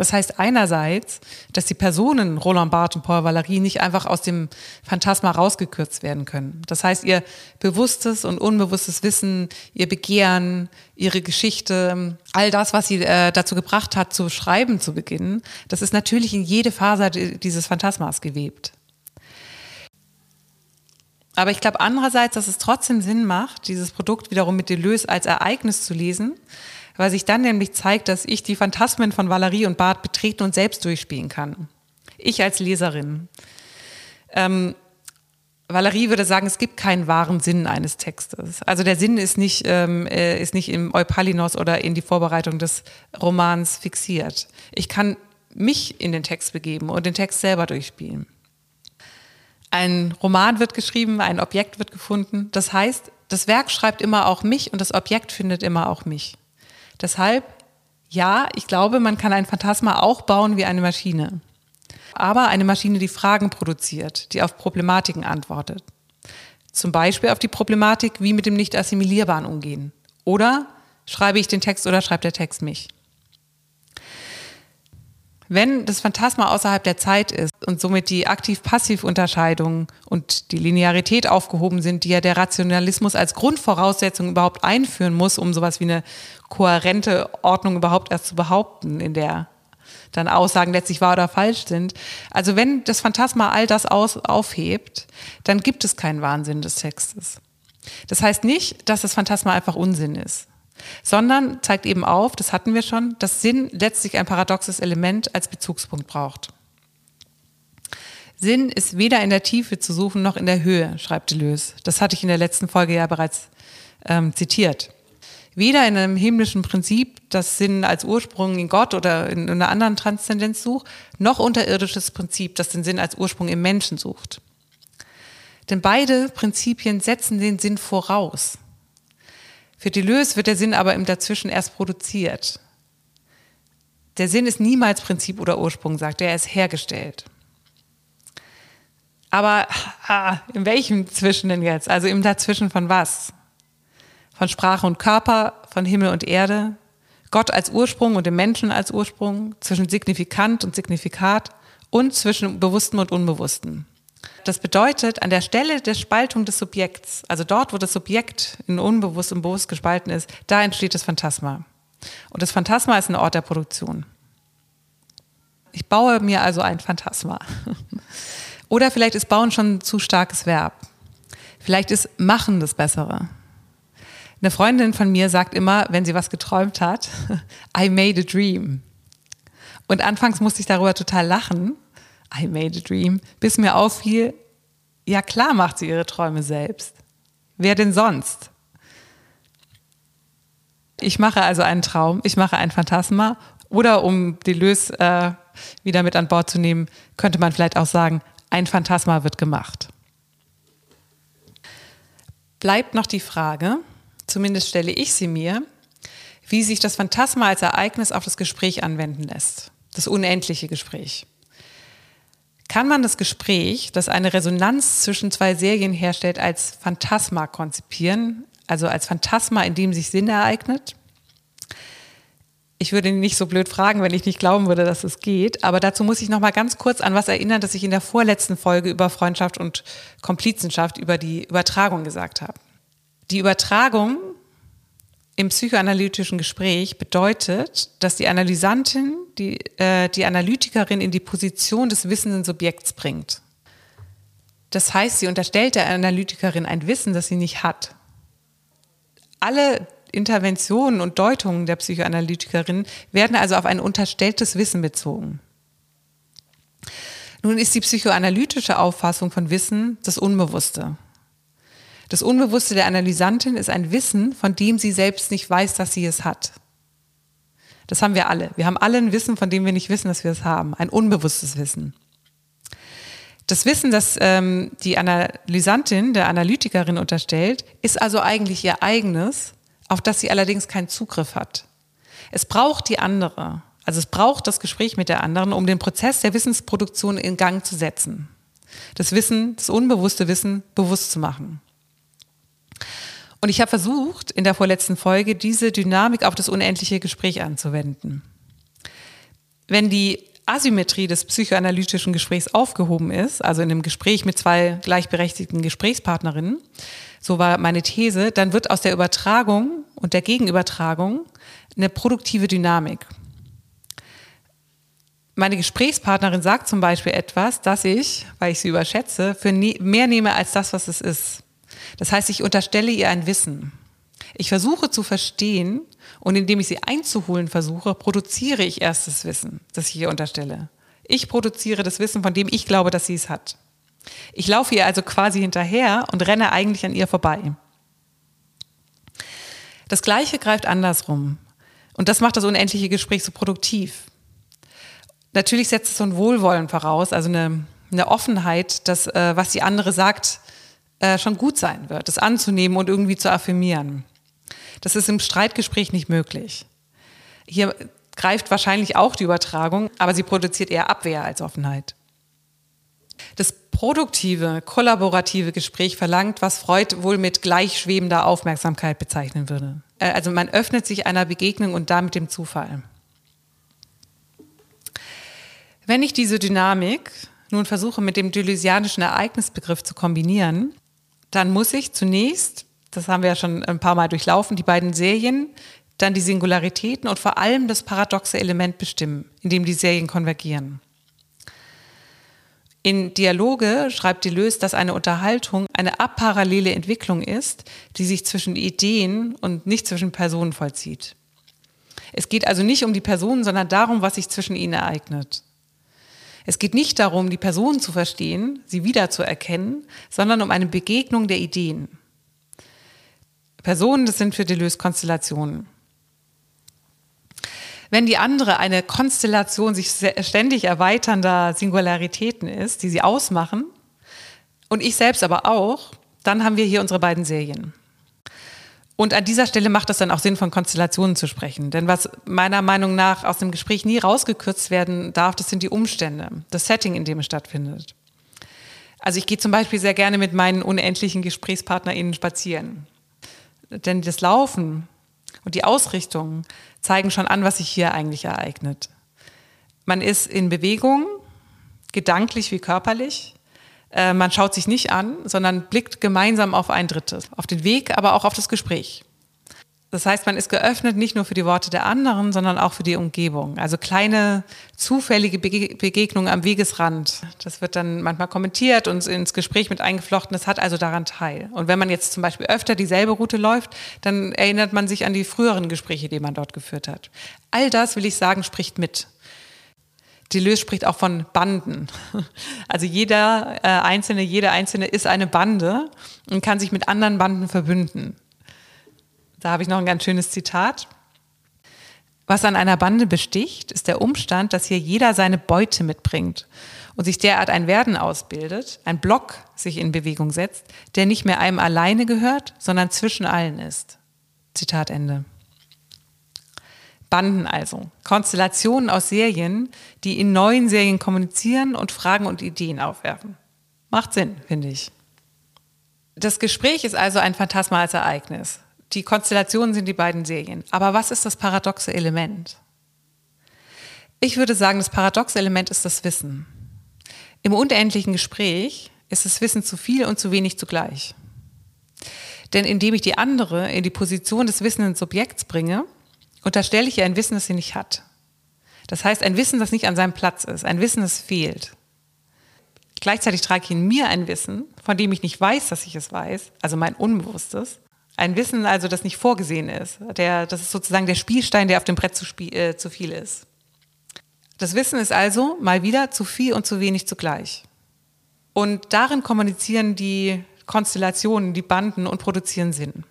Das heißt einerseits, dass die Personen Roland Barthes und Paul Valéry nicht einfach aus dem Phantasma rausgekürzt werden können. Das heißt, ihr bewusstes und unbewusstes Wissen, ihr Begehren, ihre Geschichte, all das, was sie äh, dazu gebracht hat, zu schreiben zu beginnen, das ist natürlich in jede Faser dieses Phantasmas gewebt. Aber ich glaube andererseits, dass es trotzdem Sinn macht, dieses Produkt wiederum mit Deleuze als Ereignis zu lesen, weil sich dann nämlich zeigt, dass ich die Phantasmen von Valerie und Bart betreten und selbst durchspielen kann. Ich als Leserin. Ähm, Valerie würde sagen, es gibt keinen wahren Sinn eines Textes. Also der Sinn ist nicht, ähm, äh, ist nicht im Eupalinos oder in die Vorbereitung des Romans fixiert. Ich kann mich in den Text begeben und den Text selber durchspielen. Ein Roman wird geschrieben, ein Objekt wird gefunden. Das heißt, das Werk schreibt immer auch mich und das Objekt findet immer auch mich. Deshalb, ja, ich glaube, man kann ein Phantasma auch bauen wie eine Maschine aber eine Maschine, die Fragen produziert, die auf Problematiken antwortet. Zum Beispiel auf die Problematik, wie mit dem nicht assimilierbaren umgehen. Oder schreibe ich den Text oder schreibt der Text mich? Wenn das Phantasma außerhalb der Zeit ist und somit die Aktiv-Passiv-Unterscheidung und die Linearität aufgehoben sind, die ja der Rationalismus als Grundvoraussetzung überhaupt einführen muss, um sowas wie eine kohärente Ordnung überhaupt erst zu behaupten in der dann Aussagen letztlich wahr oder falsch sind. Also wenn das Phantasma all das aus, aufhebt, dann gibt es keinen Wahnsinn des Textes. Das heißt nicht, dass das Phantasma einfach Unsinn ist, sondern zeigt eben auf, das hatten wir schon, dass Sinn letztlich ein paradoxes Element als Bezugspunkt braucht. Sinn ist weder in der Tiefe zu suchen noch in der Höhe, schreibt Deleuze. Das hatte ich in der letzten Folge ja bereits ähm, zitiert weder in einem himmlischen Prinzip, das Sinn als Ursprung in Gott oder in einer anderen Transzendenz sucht, noch unterirdisches Prinzip, das den Sinn als Ursprung im Menschen sucht. Denn beide Prinzipien setzen den Sinn voraus. Für Deleuze wird der Sinn aber im Dazwischen erst produziert. Der Sinn ist niemals Prinzip oder Ursprung, sagt er, er ist hergestellt. Aber (laughs) ah, in welchem Zwischen denn jetzt? Also im Dazwischen von was? Von Sprache und Körper, von Himmel und Erde, Gott als Ursprung und dem Menschen als Ursprung, zwischen Signifikant und Signifikat und zwischen Bewussten und Unbewussten. Das bedeutet, an der Stelle der Spaltung des Subjekts, also dort, wo das Subjekt in Unbewusst und Bewusst gespalten ist, da entsteht das Phantasma. Und das Phantasma ist ein Ort der Produktion. Ich baue mir also ein Phantasma. (laughs) Oder vielleicht ist bauen schon ein zu starkes Verb. Vielleicht ist machen das Bessere. Eine Freundin von mir sagt immer, wenn sie was geträumt hat, (laughs) I made a dream. Und anfangs musste ich darüber total lachen, I made a dream, bis mir auffiel, ja klar macht sie ihre Träume selbst. Wer denn sonst? Ich mache also einen Traum, ich mache ein Phantasma oder um Deleuze äh, wieder mit an Bord zu nehmen, könnte man vielleicht auch sagen, ein Phantasma wird gemacht. Bleibt noch die Frage, zumindest stelle ich sie mir, wie sich das Phantasma als Ereignis auf das Gespräch anwenden lässt. Das unendliche Gespräch. Kann man das Gespräch, das eine Resonanz zwischen zwei Serien herstellt, als Phantasma konzipieren, also als Phantasma, in dem sich Sinn ereignet? Ich würde ihn nicht so blöd fragen, wenn ich nicht glauben würde, dass es geht. Aber dazu muss ich noch mal ganz kurz an was erinnern, das ich in der vorletzten Folge über Freundschaft und Komplizenschaft, über die Übertragung gesagt habe. Die Übertragung im psychoanalytischen Gespräch bedeutet, dass die Analysantin die, äh, die Analytikerin in die Position des wissenden Subjekts bringt. Das heißt, sie unterstellt der Analytikerin ein Wissen, das sie nicht hat. Alle Interventionen und Deutungen der Psychoanalytikerin werden also auf ein unterstelltes Wissen bezogen. Nun ist die psychoanalytische Auffassung von Wissen das Unbewusste. Das Unbewusste der Analysantin ist ein Wissen, von dem sie selbst nicht weiß, dass sie es hat. Das haben wir alle. Wir haben alle ein Wissen, von dem wir nicht wissen, dass wir es haben. Ein unbewusstes Wissen. Das Wissen, das ähm, die Analysantin, der Analytikerin unterstellt, ist also eigentlich ihr eigenes, auf das sie allerdings keinen Zugriff hat. Es braucht die andere. Also es braucht das Gespräch mit der anderen, um den Prozess der Wissensproduktion in Gang zu setzen. Das Wissen, das unbewusste Wissen bewusst zu machen. Und ich habe versucht, in der vorletzten Folge diese Dynamik auf das unendliche Gespräch anzuwenden. Wenn die Asymmetrie des psychoanalytischen Gesprächs aufgehoben ist, also in einem Gespräch mit zwei gleichberechtigten Gesprächspartnerinnen, so war meine These, dann wird aus der Übertragung und der Gegenübertragung eine produktive Dynamik. Meine Gesprächspartnerin sagt zum Beispiel etwas, das ich, weil ich sie überschätze, für ne-, mehr nehme als das, was es ist. Das heißt, ich unterstelle ihr ein Wissen. Ich versuche zu verstehen und indem ich sie einzuholen versuche, produziere ich erst das Wissen, das ich ihr unterstelle. Ich produziere das Wissen, von dem ich glaube, dass sie es hat. Ich laufe ihr also quasi hinterher und renne eigentlich an ihr vorbei. Das Gleiche greift andersrum. Und das macht das unendliche Gespräch so produktiv. Natürlich setzt es so ein Wohlwollen voraus, also eine, eine Offenheit, dass äh, was die andere sagt, äh, schon gut sein wird, das anzunehmen und irgendwie zu affirmieren. Das ist im Streitgespräch nicht möglich. Hier greift wahrscheinlich auch die Übertragung, aber sie produziert eher Abwehr als Offenheit. Das produktive, kollaborative Gespräch verlangt, was Freud wohl mit gleichschwebender Aufmerksamkeit bezeichnen würde. Äh, also man öffnet sich einer Begegnung und damit dem Zufall. Wenn ich diese Dynamik nun versuche mit dem delysianischen Ereignisbegriff zu kombinieren, dann muss ich zunächst, das haben wir ja schon ein paar Mal durchlaufen, die beiden Serien, dann die Singularitäten und vor allem das paradoxe Element bestimmen, in dem die Serien konvergieren. In Dialoge schreibt Deleuze, dass eine Unterhaltung eine aparallele Entwicklung ist, die sich zwischen Ideen und nicht zwischen Personen vollzieht. Es geht also nicht um die Personen, sondern darum, was sich zwischen ihnen ereignet. Es geht nicht darum, die Personen zu verstehen, sie wiederzuerkennen, sondern um eine Begegnung der Ideen. Personen, das sind für Deleuze Konstellationen. Wenn die andere eine Konstellation sich ständig erweiternder Singularitäten ist, die sie ausmachen, und ich selbst aber auch, dann haben wir hier unsere beiden Serien. Und an dieser Stelle macht es dann auch Sinn, von Konstellationen zu sprechen. Denn was meiner Meinung nach aus dem Gespräch nie rausgekürzt werden darf, das sind die Umstände, das Setting, in dem es stattfindet. Also ich gehe zum Beispiel sehr gerne mit meinen unendlichen GesprächspartnerInnen spazieren. Denn das Laufen und die Ausrichtung zeigen schon an, was sich hier eigentlich ereignet. Man ist in Bewegung, gedanklich wie körperlich. Äh, man schaut sich nicht an, sondern blickt gemeinsam auf ein Drittes, auf den Weg, aber auch auf das Gespräch. Das heißt, man ist geöffnet nicht nur für die Worte der anderen, sondern auch für die Umgebung. Also kleine zufällige Begegnungen am Wegesrand. Das wird dann manchmal kommentiert und ins Gespräch mit eingeflochten. Das hat also daran teil. Und wenn man jetzt zum Beispiel öfter dieselbe Route läuft, dann erinnert man sich an die früheren Gespräche, die man dort geführt hat. All das, will ich sagen, spricht mit. Deleuze spricht auch von Banden. (laughs) Also jeder äh, Einzelne, jede Einzelne ist eine Bande und kann sich mit anderen Banden verbünden. Da habe ich noch ein ganz schönes Zitat. Was an einer Bande besticht, ist der Umstand, dass hier jeder seine Beute mitbringt und sich derart ein Werden ausbildet, ein Block sich in Bewegung setzt, der nicht mehr einem alleine gehört, sondern zwischen allen ist. Zitat Ende. Banden also, Konstellationen aus Serien, die in neuen Serien kommunizieren und Fragen und Ideen aufwerfen. Macht Sinn, finde ich. Das Gespräch ist also ein phantasmales Ereignis. Die Konstellationen sind die beiden Serien. Aber was ist das paradoxe Element? Ich würde sagen, das paradoxe Element ist das Wissen. Im unendlichen Gespräch ist das Wissen zu viel und zu wenig zugleich. Denn indem ich die andere in die Position des wissenden Subjekts bringe, unterstelle ich ihr ein Wissen, das sie nicht hat. Das heißt, ein Wissen, das nicht an seinem Platz ist, ein Wissen, das fehlt. Gleichzeitig trage ich in mir ein Wissen, von dem ich nicht weiß, dass ich es weiß, also mein Unbewusstes, ein Wissen also, das nicht vorgesehen ist. Der, das ist sozusagen der Spielstein, der auf dem Brett zu, äh, zu viel ist. Das Wissen ist also mal wieder zu viel und zu wenig zugleich. Und darin kommunizieren die Konstellationen, die Banden und produzieren Sinn.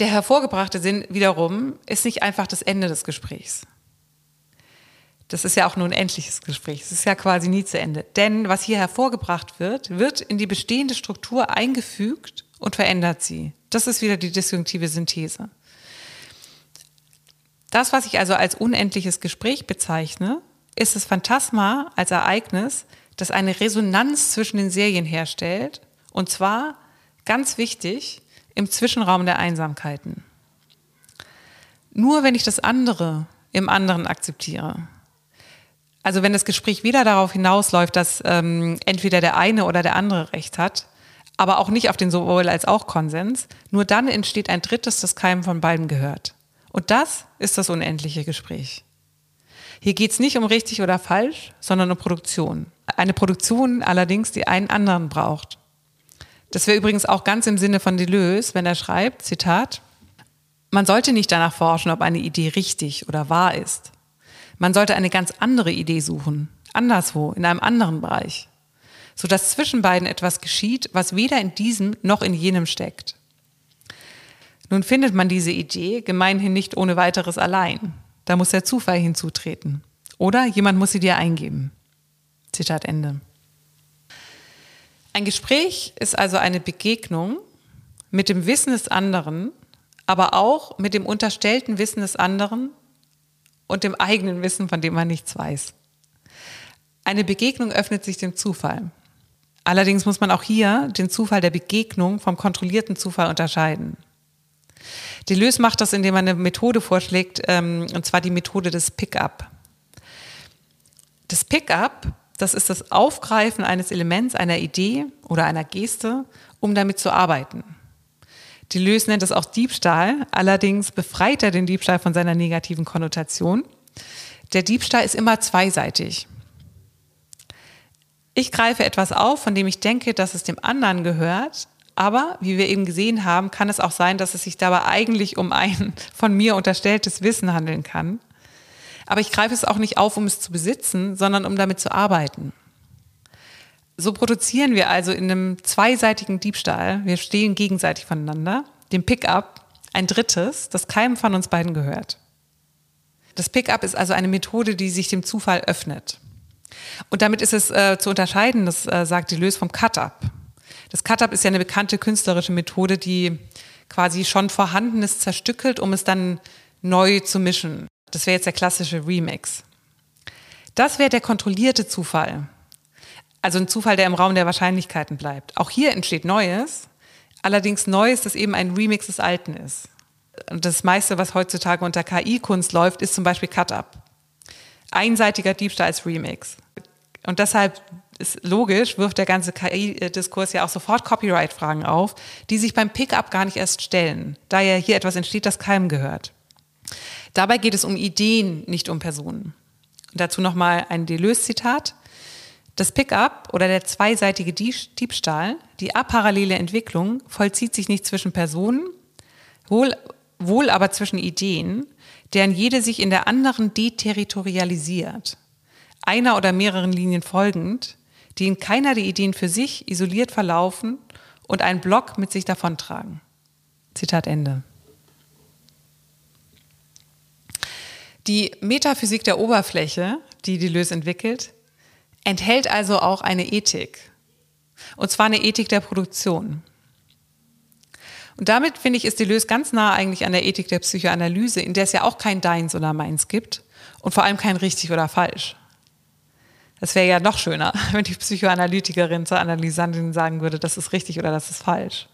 Der hervorgebrachte Sinn wiederum ist nicht einfach das Ende des Gesprächs. Das ist ja auch nur ein endliches Gespräch. Es ist ja quasi nie zu Ende. Denn was hier hervorgebracht wird, wird in die bestehende Struktur eingefügt und verändert sie. Das ist wieder die disjunktive Synthese. Das, was ich also als unendliches Gespräch bezeichne, ist das Phantasma als Ereignis, das eine Resonanz zwischen den Serien herstellt, und zwar, ganz wichtig, im Zwischenraum der Einsamkeiten. Nur wenn ich das andere im anderen akzeptiere, also wenn das Gespräch wieder darauf hinausläuft, dass ähm, entweder der eine oder der andere recht hat, aber auch nicht auf den sowohl als auch Konsens. Nur dann entsteht ein drittes, das keinem von beiden gehört. Und das ist das unendliche Gespräch. Hier geht es nicht um richtig oder falsch, sondern um Produktion. Eine Produktion allerdings, die einen anderen braucht. Das wäre übrigens auch ganz im Sinne von Deleuze, wenn er schreibt, Zitat, man sollte nicht danach forschen, ob eine Idee richtig oder wahr ist. Man sollte eine ganz andere Idee suchen, anderswo, in einem anderen Bereich, sodass zwischen beiden etwas geschieht, was weder in diesem noch in jenem steckt. Nun findet man diese Idee gemeinhin nicht ohne weiteres allein. Da muss der Zufall hinzutreten. Oder jemand muss sie dir eingeben. Zitat Ende. Ein Gespräch ist also eine Begegnung mit dem Wissen des anderen, aber auch mit dem unterstellten Wissen des anderen und dem eigenen Wissen, von dem man nichts weiß. Eine Begegnung öffnet sich dem Zufall. Allerdings muss man auch hier den Zufall der Begegnung vom kontrollierten Zufall unterscheiden. Deleuze macht das, indem er eine Methode vorschlägt, ähm, und zwar die Methode des Pick-up. Das Pick-up, das ist das Aufgreifen eines Elements, einer Idee oder einer Geste, um damit zu arbeiten. Deleuze nennt es auch Diebstahl, allerdings befreit er den Diebstahl von seiner negativen Konnotation. Der Diebstahl ist immer zweiseitig. Ich greife etwas auf, von dem ich denke, dass es dem anderen gehört, aber wie wir eben gesehen haben, kann es auch sein, dass es sich dabei eigentlich um ein von mir unterstelltes Wissen handeln kann. Aber ich greife es auch nicht auf, um es zu besitzen, sondern um damit zu arbeiten. So produzieren wir also in einem zweiseitigen Diebstahl, wir stehen gegenseitig voneinander, dem Pickup ein drittes, das keinem von uns beiden gehört. Das Pickup ist also eine Methode, die sich dem Zufall öffnet. Und damit ist es äh, zu unterscheiden, das äh, sagt Deleuze vom Cut-up. Das Cut-up ist ja eine bekannte künstlerische Methode, die quasi schon Vorhandenes zerstückelt, um es dann neu zu mischen. Das wäre jetzt der klassische Remix. Das wäre der kontrollierte Zufall. Also ein Zufall, der im Raum der Wahrscheinlichkeiten bleibt. Auch hier entsteht Neues, allerdings Neues, das eben ein Remix des Alten ist. Und das meiste, was heutzutage unter KI-Kunst läuft, ist zum Beispiel Cut-Up. Einseitiger Diebstahl als Remix. Und deshalb ist logisch, wirft der ganze KI-Diskurs ja auch sofort Copyright-Fragen auf, die sich beim Pickup gar nicht erst stellen, da ja hier etwas entsteht, das keinem gehört. Dabei geht es um Ideen, nicht um Personen. Dazu nochmal ein Deleuze-Zitat. Das Pickup oder der zweiseitige Diebstahl, die aparallele Entwicklung, vollzieht sich nicht zwischen Personen, wohl, wohl aber zwischen Ideen, deren jede sich in der anderen deterritorialisiert, einer oder mehreren Linien folgend, die in keiner der Ideen für sich isoliert verlaufen und einen Block mit sich davontragen. Zitat Ende. Die Metaphysik der Oberfläche, die Deleuze entwickelt, enthält also auch eine Ethik. Und zwar eine Ethik der Produktion. Und damit finde ich, ist Deleuze ganz nah eigentlich an der Ethik der Psychoanalyse, in der es ja auch kein Deins oder Meins gibt und vor allem kein richtig oder falsch. Das wäre ja noch schöner, (laughs) wenn die Psychoanalytikerin zur Analysantin sagen würde, das ist richtig oder das ist falsch.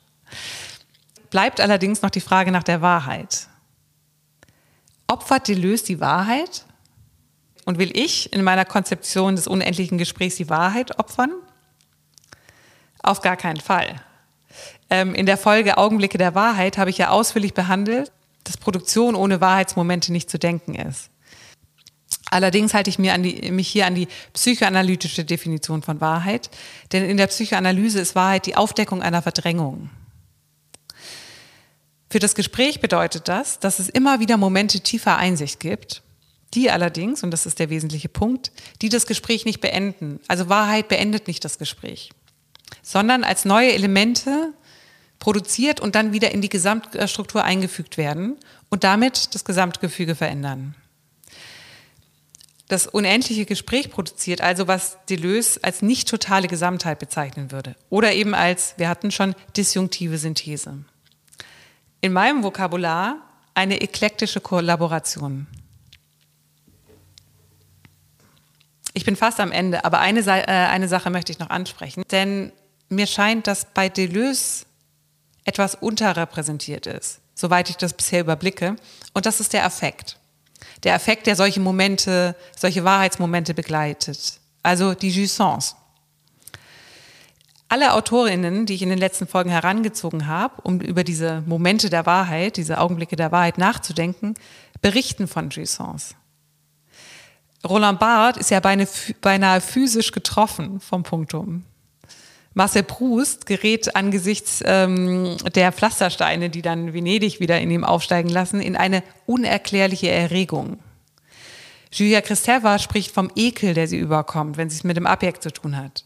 Bleibt allerdings noch die Frage nach der Wahrheit. Opfert Deleuze die Wahrheit? Und will ich in meiner Konzeption des unendlichen Gesprächs die Wahrheit opfern? Auf gar keinen Fall. Ähm, in der Folge Augenblicke der Wahrheit habe ich ja ausführlich behandelt, dass Produktion ohne Wahrheitsmomente nicht zu denken ist. Allerdings halte ich mir die, mich hier an die psychoanalytische Definition von Wahrheit, denn in der Psychoanalyse ist Wahrheit die Aufdeckung einer Verdrängung. Für das Gespräch bedeutet das, dass es immer wieder Momente tiefer Einsicht gibt, die allerdings, und das ist der wesentliche Punkt, die das Gespräch nicht beenden. Also Wahrheit beendet nicht das Gespräch, sondern als neue Elemente produziert und dann wieder in die Gesamtstruktur eingefügt werden und damit das Gesamtgefüge verändern das unendliche Gespräch produziert, also was Deleuze als nicht totale Gesamtheit bezeichnen würde. Oder eben als, wir hatten schon, disjunktive Synthese. In meinem Vokabular eine eklektische Kollaboration. Ich bin fast am Ende, aber eine, äh, eine Sache möchte ich noch ansprechen, denn mir scheint, dass bei Deleuze etwas unterrepräsentiert ist, soweit ich das bisher überblicke, und das ist der Affekt der Effekt, der solche Momente, solche Wahrheitsmomente begleitet. Also die Jouissance. Alle Autorinnen, die ich in den letzten Folgen herangezogen habe, um über diese Momente der Wahrheit, diese Augenblicke der Wahrheit nachzudenken, berichten von Jouissance. Roland Barthes ist ja beinahe physisch getroffen vom Punktum. Marcel Proust gerät angesichts ähm, der Pflastersteine, die dann Venedig wieder in ihm aufsteigen lassen, in eine unerklärliche Erregung. Julia Kristeva spricht vom Ekel, der sie überkommt, wenn sie es mit dem Objekt zu tun hat.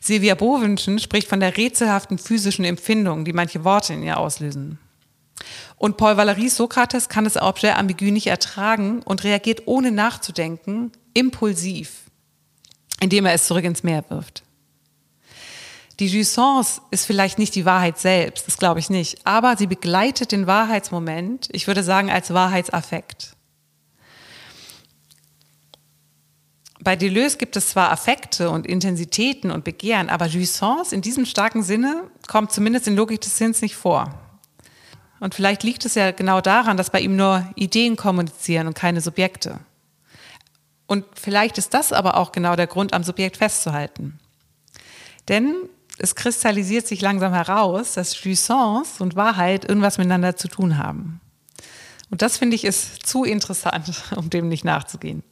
Silvia Bovenschen spricht von der rätselhaften physischen Empfindung, die manche Worte in ihr auslösen. Und Paul Valéry Sokrates kann das Objet ambigu nicht ertragen und reagiert ohne nachzudenken, impulsiv, indem er es zurück ins Meer wirft. Die Jouissance ist vielleicht nicht die Wahrheit selbst, das glaube ich nicht, aber sie begleitet den Wahrheitsmoment, ich würde sagen, als Wahrheitsaffekt. Bei Deleuze gibt es zwar Affekte und Intensitäten und Begehren, aber Jouissance in diesem starken Sinne kommt zumindest in Logik des Sinns nicht vor. Und vielleicht liegt es ja genau daran, dass bei ihm nur Ideen kommunizieren und keine Subjekte. Und vielleicht ist das aber auch genau der Grund, am Subjekt festzuhalten. Denn es kristallisiert sich langsam heraus, dass Jouissance und Wahrheit irgendwas miteinander zu tun haben. Und das finde ich ist zu interessant, (laughs) um dem nicht nachzugehen.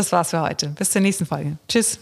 Das war's für heute. Bis zur nächsten Folge. Tschüss.